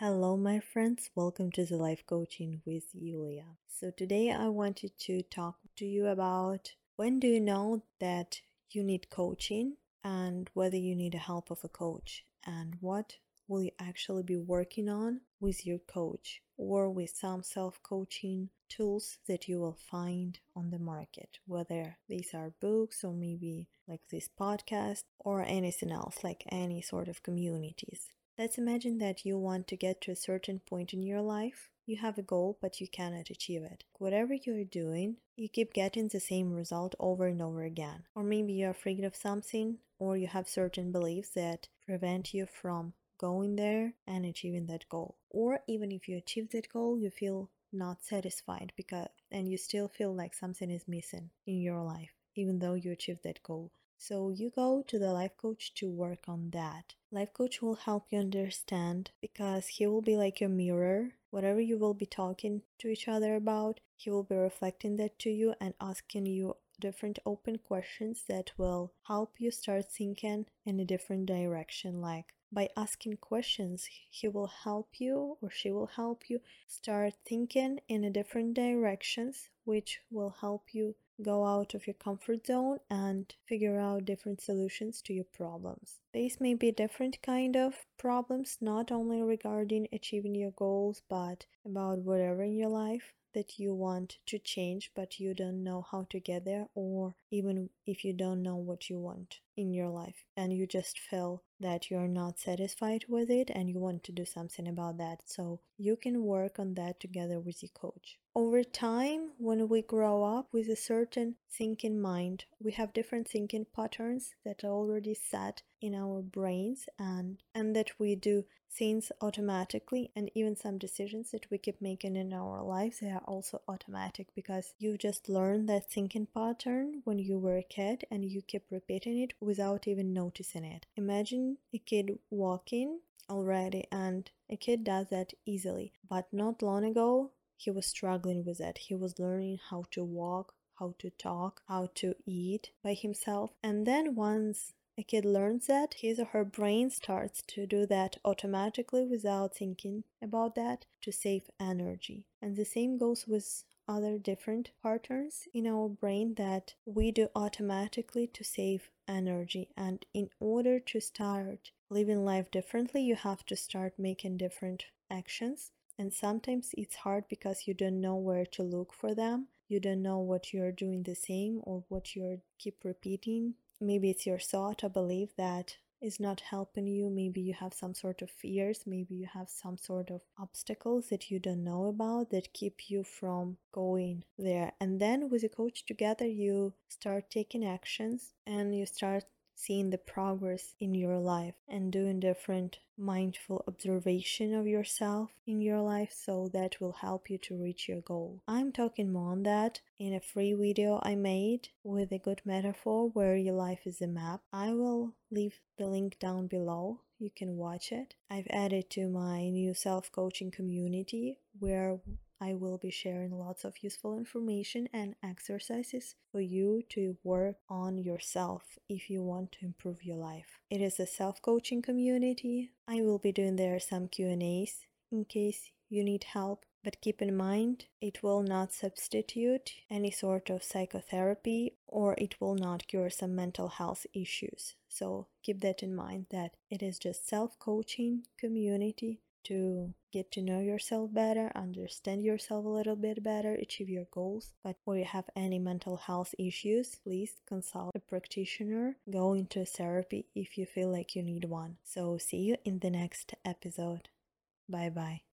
Hello, my friends. Welcome to the Life Coaching with Yulia. So, today I wanted to talk to you about when do you know that you need coaching and whether you need the help of a coach and what will you actually be working on with your coach or with some self coaching tools that you will find on the market, whether these are books or maybe like this podcast or anything else, like any sort of communities. Let's imagine that you want to get to a certain point in your life. You have a goal, but you cannot achieve it. Whatever you're doing, you keep getting the same result over and over again. Or maybe you're afraid of something, or you have certain beliefs that prevent you from going there and achieving that goal. Or even if you achieve that goal, you feel not satisfied because and you still feel like something is missing in your life even though you achieved that goal. So you go to the life coach to work on that. Life coach will help you understand because he will be like your mirror. Whatever you will be talking to each other about, he will be reflecting that to you and asking you different open questions that will help you start thinking in a different direction like by asking questions he will help you or she will help you start thinking in a different directions which will help you go out of your comfort zone and figure out different solutions to your problems. These may be different kind of problems, not only regarding achieving your goals, but about whatever in your life that you want to change but you don't know how to get there or even if you don't know what you want in your life and you just feel that you're not satisfied with it and you want to do something about that so you can work on that together with your coach over time when we grow up with a certain thinking mind we have different thinking patterns that are already set in our brains and and that we do things automatically and even some decisions that we keep making in our lives they are also automatic because you just learned that thinking pattern when you were a kid and you keep repeating it without even noticing it. Imagine a kid walking already and a kid does that easily but not long ago he was struggling with that he was learning how to walk how to talk, how to eat by himself. And then once a kid learns that, his or her brain starts to do that automatically without thinking about that to save energy. And the same goes with other different patterns in our brain that we do automatically to save energy. And in order to start living life differently, you have to start making different actions. And sometimes it's hard because you don't know where to look for them. You don't know what you're doing the same or what you're keep repeating maybe it's your thought or belief that is not helping you. Maybe you have some sort of fears, maybe you have some sort of obstacles that you don't know about that keep you from going there. And then with a coach together, you start taking actions and you start seeing the progress in your life and doing different mindful observation of yourself in your life so that will help you to reach your goal. I'm talking more on that in a free video I made with a good metaphor where your life is a map. I will leave the link down below. You can watch it. I've added to my new self-coaching community where I will be sharing lots of useful information and exercises for you to work on yourself if you want to improve your life. It is a self-coaching community. I will be doing there some Q&As in case you need help, but keep in mind it will not substitute any sort of psychotherapy or it will not cure some mental health issues. So keep that in mind that it is just self-coaching community to get to know yourself better, understand yourself a little bit better, achieve your goals. But if you have any mental health issues, please consult a practitioner, go into therapy if you feel like you need one. So, see you in the next episode. Bye bye.